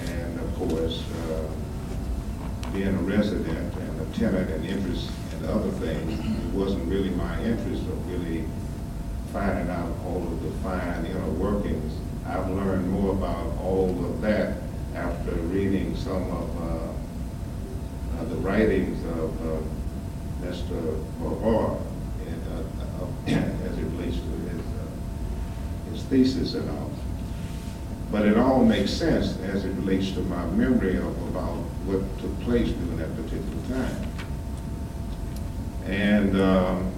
And of course, uh, being a resident and a tenant and interest in other things, it wasn't really my interest of really finding out all of the fine inner workings. I've learned more about all of that after reading some of uh, uh, the writings of uh, Mr. And, uh, uh, as it relates to his, uh, his thesis and all. But it all makes sense as it relates to my memory of about what took place during that particular time. And um,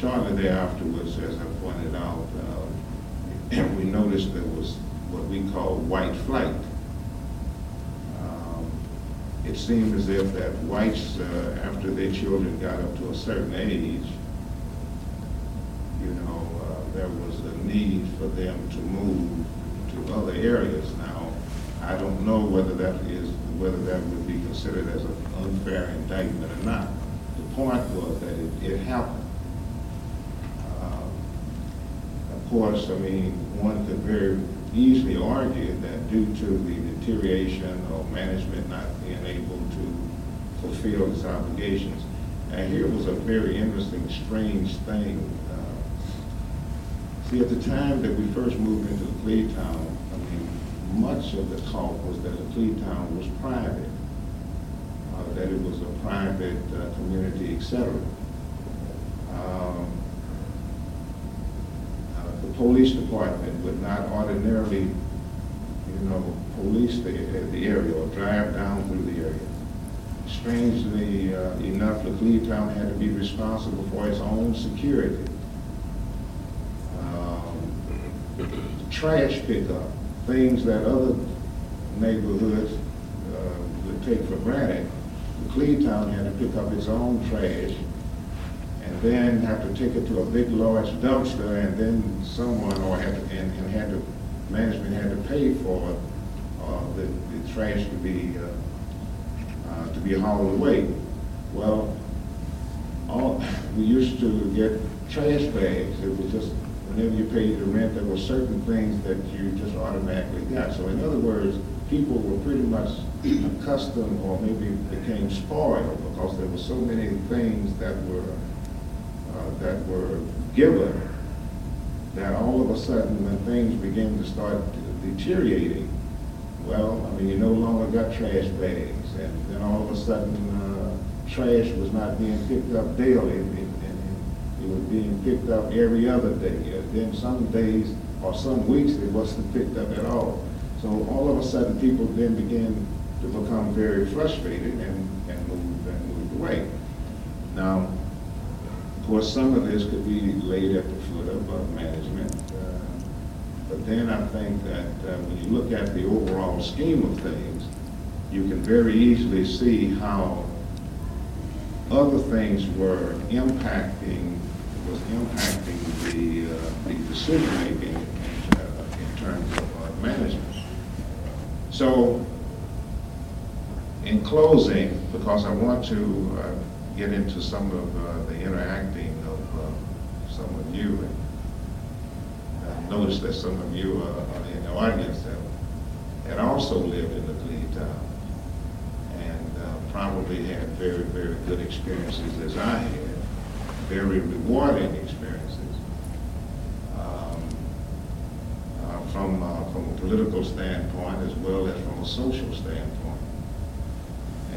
shortly thereafterwards, as I pointed out, uh, we noticed there was what we call white flight. Um, It seemed as if that whites, uh, after their children got up to a certain age, you know, uh, there was a need for them to move to other areas. Now, I don't know whether that is, whether that would be considered as an unfair indictment or not. The point was that it, it happened. Um, Of course, I mean, one could very easily argue that due to the deterioration of management not being able to fulfill its obligations, and here was a very interesting, strange thing. Uh, See, at the time that we first moved into Laclede Town, I mean, much of the talk was that Laclede Town was private, uh, that it was a private uh, community, et cetera. Um, uh, the police department would not ordinarily, you know, police the, the area or drive down through the area. Strangely uh, enough, Laclede Town had to be responsible for its own security. Um, Trash pickup, things that other neighborhoods uh, would take for granted. Laclede Town had to pick up its own trash and then have to take it to a big large dumpster, and then someone, or had, to- and, and had to, management had to pay for, uh, the, the trash to be, uh, uh, to be hauled away. Well, all, we used to get trash bags, it was just, whenever you paid the rent, there were certain things that you just automatically got. So in other words, people were pretty much accustomed, or maybe became spoiled, because there were so many things that were, uh, that were given, that all of a sudden, when things began to start deteriorating, well, I mean, you no longer got trash bags, and then all of a sudden, uh, trash was not being picked up daily, and it- was being picked up every other day. And Then some days, or some weeks, it wasn't picked up at all. So all of a sudden, people then began to become very frustrated and, and moved, and away. Now, of course, some of this could be laid at the foot of management. uh, But then I think that uh, when you look at the overall scheme of things, you can very easily see how other things were impacting, was impacting the, uh, the decision-making in uh, in terms of uh, management. So, in closing, because I want to uh, get into some of uh, the interacting of uh, some of you, and I noticed that some of you are are in the audience that had also lived in the Cleve town and uh, probably had very, very good experiences as I had, very rewarding experiences. Um, uh, From, uh, from a political standpoint as well as from a social standpoint.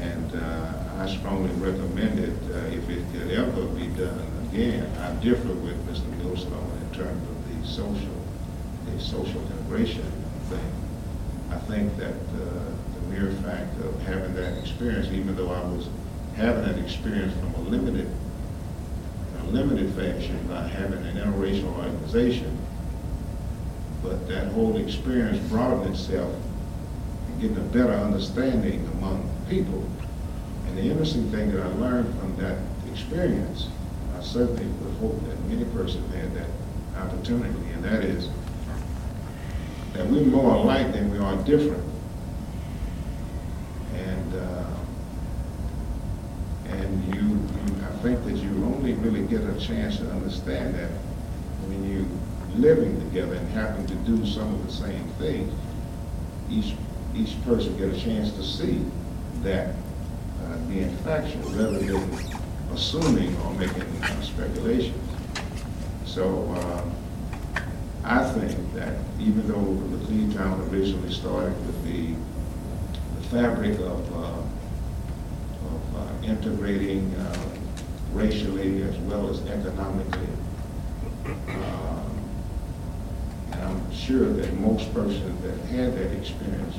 And uh, I strongly recommend it uh, if it could ever be done again. I differ with Mr. Millstone in terms of the social, the social integration thing. I think that uh, the mere fact of having that experience, even though I was having that experience from a limited, a limited fashion by having an interracial organization, but that whole experience broadened itself and getting a better understanding among people. And the interesting thing that I learned from that experience, I certainly would hope that many persons had that opportunity, and that is that we're more alike than we are different. And, uh, and you, you, I think that you only really get a chance to understand that when you living together and happen to do some of the same things, each, each person get a chance to see that uh, being factual rather than assuming or making uh, speculations. So, um, I think that even though Laclede Town originally started with the, the fabric of, uh, of uh, integrating uh, racially as well as economically, um, and I'm sure that most persons that had that experience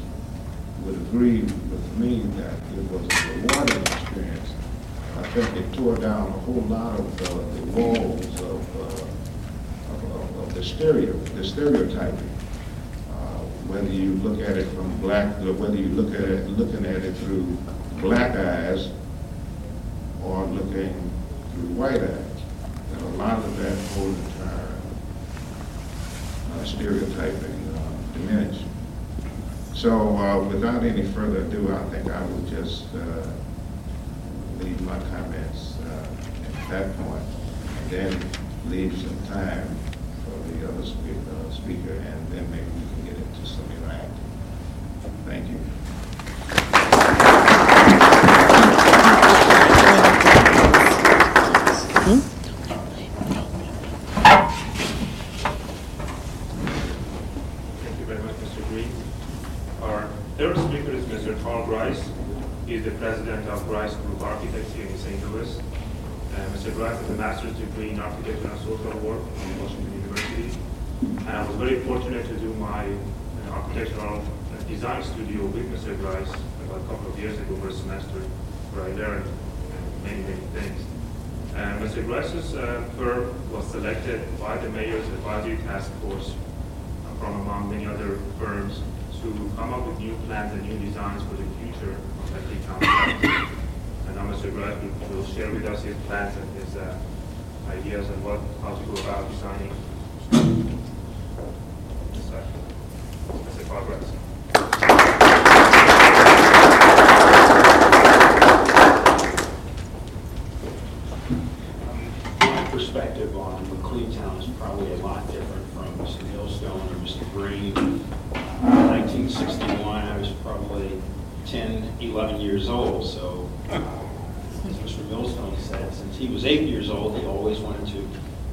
would agree with me that it was a rewarding experience. I think it tore down a whole lot of the, the walls of, uh, of, of- the stereo, the stereotyping. Uh, Whether you look at it from black, whether you look at it, looking at it through black eyes or looking through white eyes. And a lot of that whole entire uh, stereotyping uh, diminished. So uh, without any further ado, I think I will just uh, leave my comments uh, at that point, and then leave some time for the other spe- uh, speaker, and then maybe we can get into some interacting. Thank you. Thank you very much, Mr. Green. Our third speaker is Mr. Paul Grice. He is the president of Grice Group Architects here in St. Louis. Uh, Mr. Grice has a master's degree in architecture and social work from Washington University. And I was very fortunate to do my uh, architectural uh, design studio with Mr. Grice about a couple of years ago for a semester, where I learned uh, many, many things. Uh, Mr. Grice's uh, firm was selected by the mayor's advisory task force from among many other firms to come up with new plans and new designs for the future of Laclede Town. And now Mr. Grice will share with us his plans and his uh, ideas on what, how to go about designing. this section. Mr. Paul Grice. My perspective on Laclede Town is probably a lot different from Mr. Millstone or Mr. Green. Uh, 1961, I was probably 10, 11 years old, so uh, as Mr. Millstone said, since he was eight years old, he always wanted to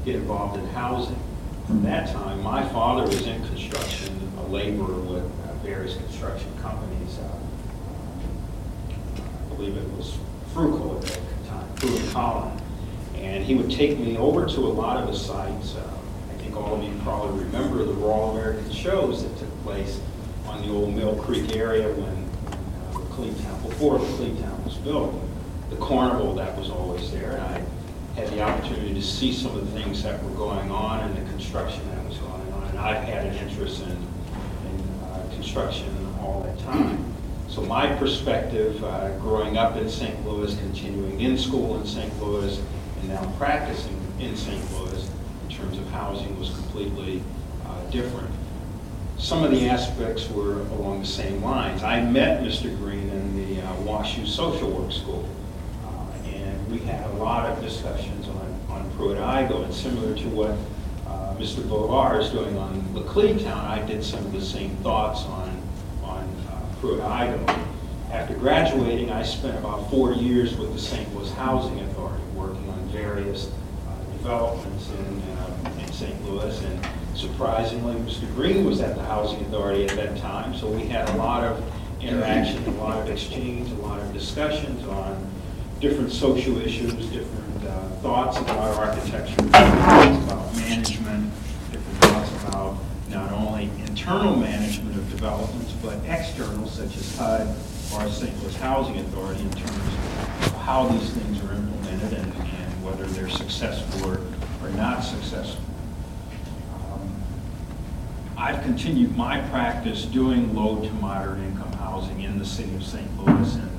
get involved in housing. From that time, my father was in construction, a laborer with uh, various construction companies. uh, I believe it was Fruco at that time, Fruco Collin. And he would take me over to a lot of the sites. Uh, I think all of you probably remember the Royal American shows that took place on the old Mill Creek area when uh, Laclede Town, before Laclede Town was built. The carnival that was always there, and I had the opportunity to see some of the things that were going on and the construction that was going on. And I've had an interest in, in uh, construction all that time. So my perspective, uh, growing up in St. Louis, continuing in school in St. Louis, and now practicing in St. Louis, in terms of housing was completely uh, different. Some of the aspects were along the same lines. I met Mr. Green in the uh, WashU Social Work School, we had a lot of discussions on, on Pruitt-Igoe, and similar to what uh, Mr. Bavar is doing on Laclede I did some of the same thoughts on, on uh, Pruitt-Igoe. After graduating, I spent about four years with the St. Louis Housing Authority, working on various uh, developments in, uh, in St. Louis, and surprisingly, Mr. Green was at the Housing Authority at that time, so we had a lot of interaction, a lot of exchange, a lot of discussions on different social issues, different uh, thoughts about architecture, different thoughts about management, different thoughts about not only internal management of developments, but external, such as HUD or St. Louis Housing Authority, in terms of how these things are implemented and and whether they're successful or or not successful. Um, I've continued my practice doing low to moderate income housing in the city of St. Louis and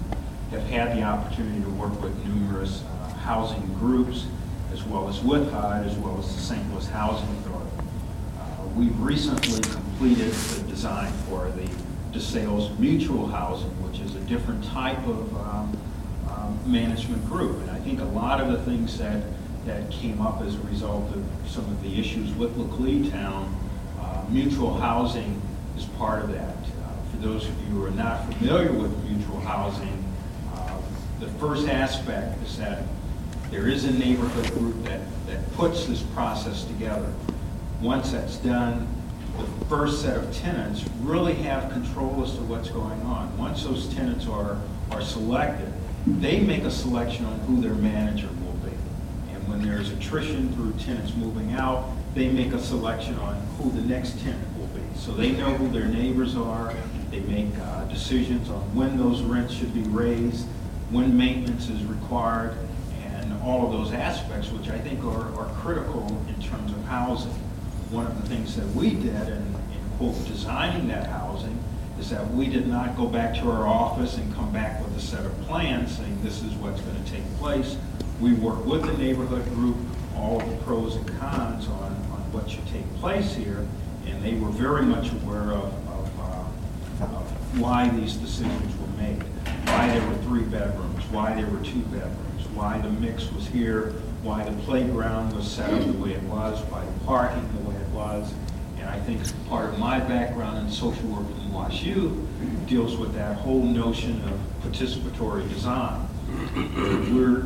have had the opportunity to work with numerous uh, housing groups, as well as with HUD, as well as the St. Louis Housing Authority. Uh, We've recently completed the design for the DeSales Mutual Housing, which is a different type of um, um, management group. And I think a lot of the things that, that came up as a result of some of the issues with Laclede Town, uh, mutual housing is part of that. Uh, For those of you who are not familiar with mutual housing, the first aspect is that there is a neighborhood group that, that puts this process together. Once that's done, the first set of tenants really have control as to what's going on. Once those tenants are, are selected, they make a selection on who their manager will be. And when there's attrition through tenants moving out, they make a selection on who the next tenant will be. So they know who their neighbors are, they make uh, decisions on when those rents should be raised, when maintenance is required, and all of those aspects, which I think are, are critical in terms of housing. One of the things that we did in, in quote, designing that housing is that we did not go back to our office and come back with a set of plans saying this is what's going to take place. We worked with the neighborhood group, all of the pros and cons on, on what should take place here, and they were very much aware of, of, uh, of why these decisions were made, why there were three bedrooms, why there were two bedrooms, why the mix was here, why the playground was set up the way it was, why the parking the way it was. And I think part of my background in social work from WashU deals with that whole notion of participatory design. We're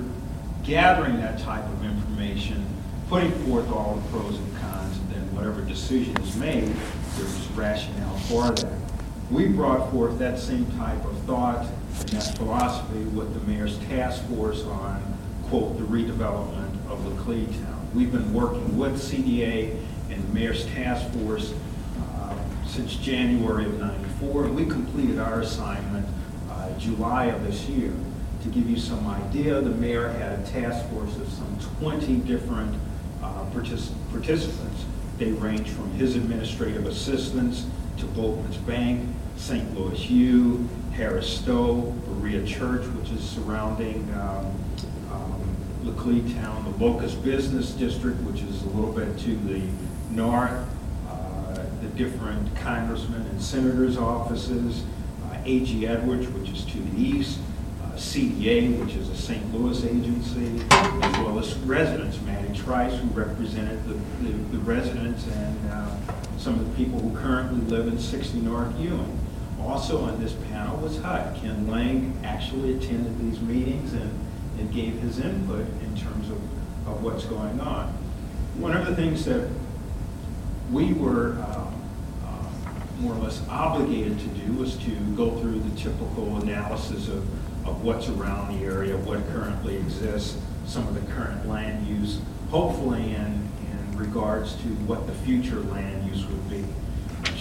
gathering that type of information, putting forth all the pros and cons, and then whatever decision is made, there's rationale for that. We brought forth that same type of thought and that philosophy with the mayor's task force on, quote, the redevelopment of Laclede Town. We've been working with CDA and the mayor's task force uh, since January of '94, and we completed our assignment uh, July of this year. To give you some idea, the mayor had a task force of some 20 different uh, partic- participants. They range from his administrative assistants to Boatmen's Bank, St. Louis U, Harris Stowe, Berea Church, which is surrounding um, um, Laclede Town, the Locust Business District, which is a little bit to the north, uh, the different congressmen and senators' offices, uh, A.G. Edwards, which is to the east, uh, CDA, which is a St. Louis agency, as well as residents, Matty Trice, who represented the, the the residents and uh, some of the people who currently live in 60 North Ewing. Also on this panel was HUD. Ken Lang actually attended these meetings and, and gave his input in terms of, of what's going on. One of the things that we were um, uh, more or less obligated to do was to go through the typical analysis of, of what's around the area, what currently exists, some of the current land use, hopefully in, in regards to what the future land use would be.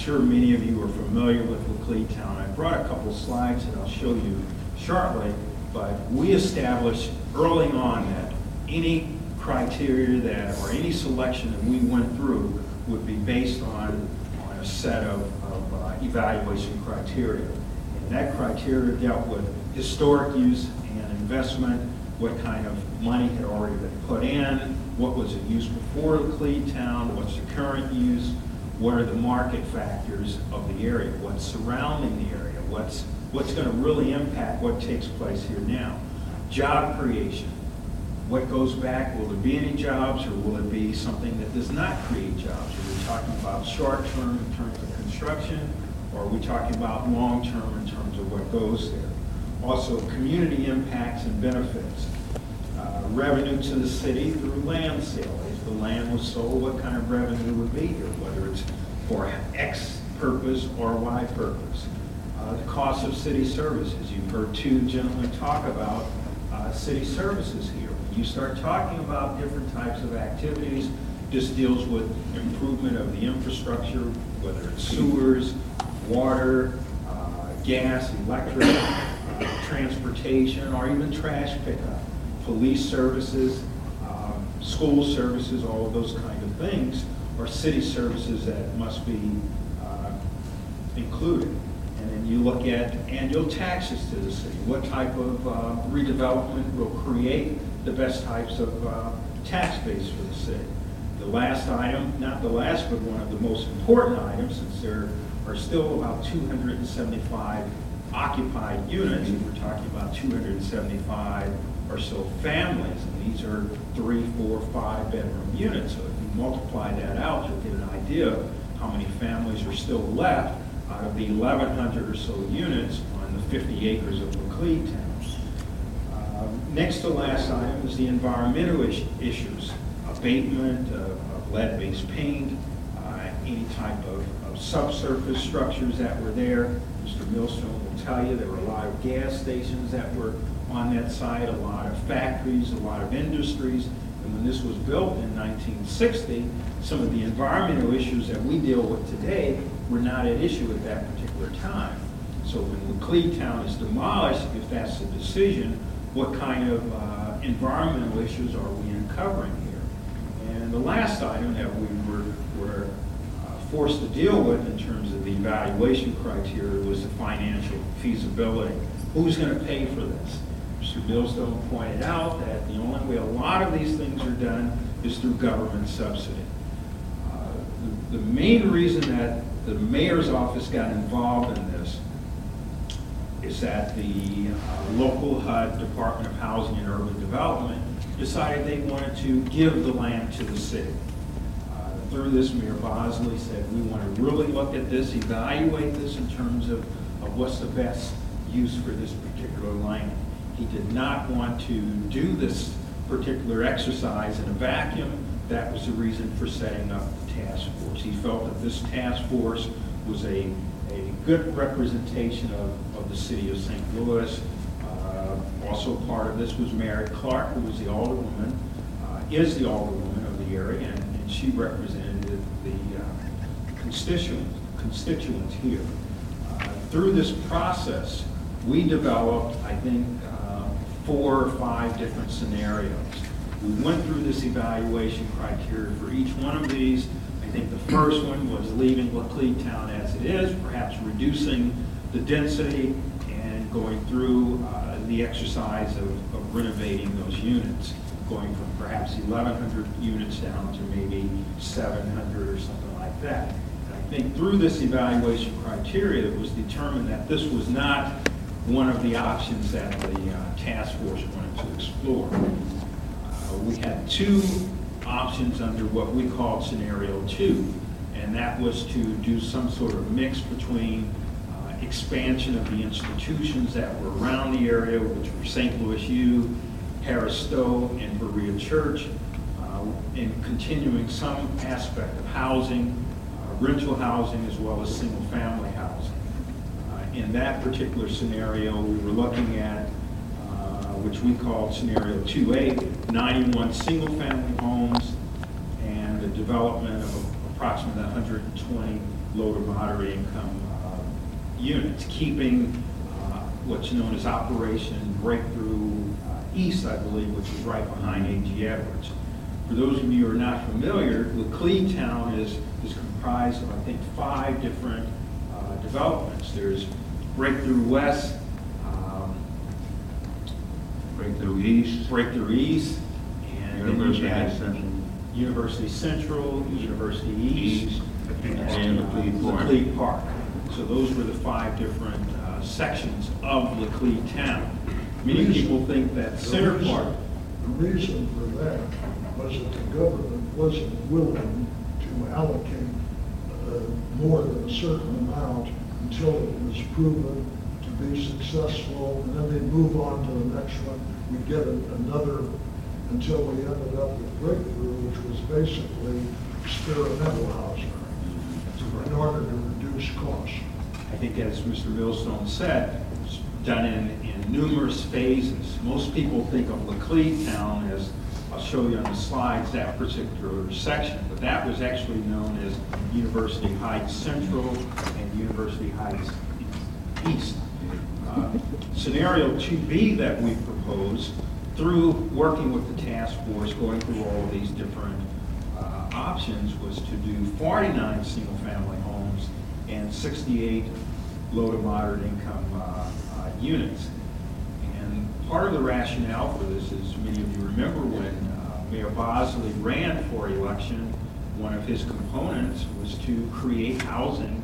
Sure many of you are familiar with Laclede Town. I brought a couple slides that I'll show you shortly, but we established early on that any criteria that, or any selection that we went through would be based on, on a set of, of uh, evaluation criteria. And that criteria dealt with historic use and investment, what kind of money had already been put in, what was it used before Laclede Town, what's the current use, what are the market factors of the area, what's surrounding the area, what's, what's going to really impact what takes place here now. Job creation, what goes back, will there be any jobs, or will it be something that does not create jobs? Are we talking about short-term in terms of construction, or are we talking about long-term in terms of what goes there? Also, community impacts and benefits. Uh, Revenue to the city through land sale. If the land was sold, what kind of revenue would be here, it's for X purpose or Y purpose? Uh, The cost of city services. You've heard two gentlemen talk about uh, city services here. When you start talking about different types of activities, this deals with improvement of the infrastructure, whether it's sewers, water, uh, gas, electric, uh, transportation, or even trash pickup, police services, um, school services, all of those kind of things are city services that must be uh, included. And then you look at annual taxes to the city. What type of uh, redevelopment will create the best types of uh, tax base for the city? The last item, not the last, but one of the most important items, since there are still about 275 occupied units, and we're talking about 275 or so families, and these are three, four, five-bedroom units. So multiply that out, you'll get an idea of how many families are still left out of the 1,100 or so units on the 50 acres of Laclede Town. Uh, Next to last item is the environmental is- issues, abatement of of lead-based paint, uh, any type of of subsurface structures that were there. Mr. Millstone will tell you, there were a lot of gas stations that were on that site, a lot of factories, a lot of industries. And when this was built in 1960, some of the environmental issues that we deal with today were not at issue at that particular time. So when Laclede Town is demolished, if that's the decision, what kind of uh, environmental issues are we uncovering here? And the last item that we were, were uh, forced to deal with in terms of the evaluation criteria was the financial feasibility. Who's going to pay for this? Mr. Millstone pointed out that the only way a lot of these things are done is through government subsidy. Uh, The the main reason that the mayor's office got involved in this is that the uh, local HUD, Department of Housing and Urban Development, decided they wanted to give the land to the city. Uh, Through this, Mayor Bosley said, we want to really look at this, evaluate this in terms of, of what's the best use for this particular land. He did not want to do this particular exercise in a vacuum. That was the reason for setting up the task force. He felt that this task force was a, a good representation of, of the city of St. Louis. Uh, Also part of this was Mary Clark, who was the alderwoman, uh, is the alderwoman of the area, and and she represented the uh, constituent, constituents here. Uh, Through this process, we developed, I think, uh, four or five different scenarios. We went through this evaluation criteria for each one of these. I think the first one was leaving Laclede Town as it is, perhaps reducing the density and going through uh, the exercise of of renovating those units, going from perhaps 1,100 units down to maybe 700 or something like that. I think through this evaluation criteria, it was determined that this was not one of the options that the uh, task force wanted to explore. Uh, We had two options under what we called scenario two, and that was to do some sort of mix between uh, expansion of the institutions that were around the area, which were St. Louis U, Harris Stowe, and Berea Church, uh, and continuing some aspect of housing, uh, rental housing, as well as single-family housing. In that particular scenario, we were looking at, uh, which we called scenario 2A, 91 single-family homes and the development of approximately 120 low to moderate income uh, units, keeping uh, what's known as Operation Breakthrough uh, East, I believe, which is right behind A.G. Edwards. For those of you who are not familiar, Laclede Town is, is comprised of, I think, five different developments. There's Breakthrough West, um, Breakthrough East. Breakthrough East, and And then you University had Central. University Central, University East, East, and and Laclede Park. Park. So those were the five different uh, sections of Laclede Town. Many people think that The Center reason- Park, The reason for that was that the government wasn't willing to allocate more than a certain amount until it was proven to be successful, and then they'd move on to the next one. We'd get another, until we ended up with Breakthrough, which was basically experimental housing in order to reduce costs. I think as Mr. Millstone said, it's done in, in numerous phases. Most people think of Laclede Town as, I'll show you on the slides, that particular section, but that was actually known as University Heights Central and University Heights East. Uh, Scenario 2B that we proposed, through working with the task force, going through all of these different uh, options, was to do 49 single-family homes and 68 low to moderate income uh, uh, units. Part of the rationale for this is, many of you remember when uh, Mayor Bosley ran for election, one of his components was to create housing